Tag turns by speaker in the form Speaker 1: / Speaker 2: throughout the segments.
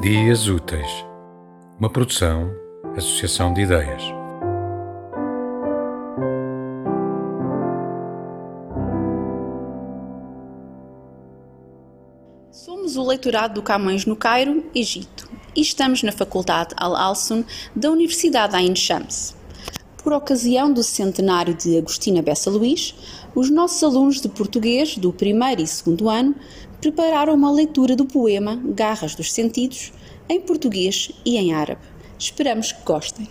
Speaker 1: Dias Úteis, uma produção, associação de ideias.
Speaker 2: Somos o leitorado do Camões no Cairo, Egito, e estamos na Faculdade Al-Alsun da Universidade Ain Shams. Por ocasião do centenário de Agostina Bessa Luís, os nossos alunos de português do primeiro e segundo ano prepararam uma leitura do poema Garras dos Sentidos em português e em árabe. Esperamos que gostem.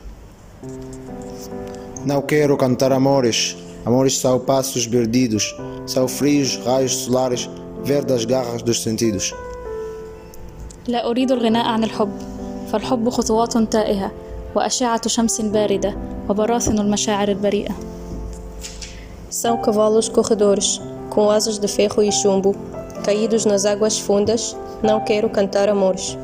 Speaker 3: Não quero cantar amores. Amores são passos perdidos, são frios raios solares, verdes garras dos sentidos.
Speaker 4: لا أريد الغناء عن الحب فالحب خطوات تائهة وأشعة شمس باردة وبراثن المشاعر البريئة
Speaker 5: São cavalos corredores, com asas de ferro e chumbo, caídos nas águas fundas, não quero cantar amores.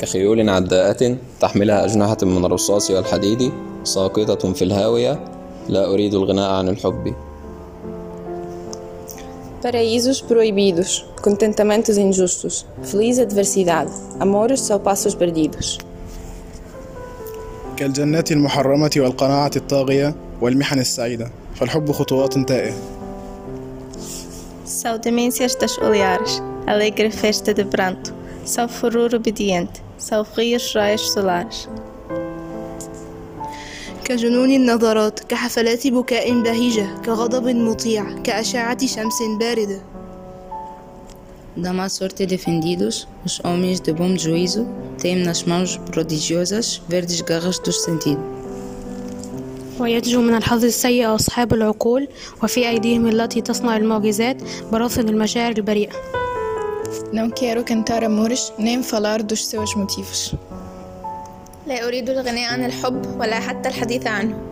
Speaker 6: كخيول عداءة تحملها أجنحة من الرصاص والحديد ساقطة في الهاوية لا أريد الغناء عن الحب
Speaker 5: Paraísos proibidos, contentamentos injustos, feliz adversidade, amores são passos perdidos.
Speaker 7: كالجنات المحرمة والقناعة الطاغية والمحن السعيدة فالحب خطوات تائه
Speaker 8: São demências das oleares, alegre festa de pranto. São furor obediente, são rios raios solares.
Speaker 9: كجنون النظرات كحفلات بكاء بهيجة كغضب مطيع كأشعة شمس باردة
Speaker 10: Da má sorte defendidos, os homens de bom juízo têm nas mãos prodigiosas verdes garras do sentido.
Speaker 11: وينجو من الحظ السيء أصحاب العقول وفي أيديهم التي تصنع المعجزات براثن المشاعر البريئة
Speaker 12: Não quero cantar amores nem falar dos seus motivos.
Speaker 8: لا أريد الغناء عن الحب ولا حتى الحديث عنه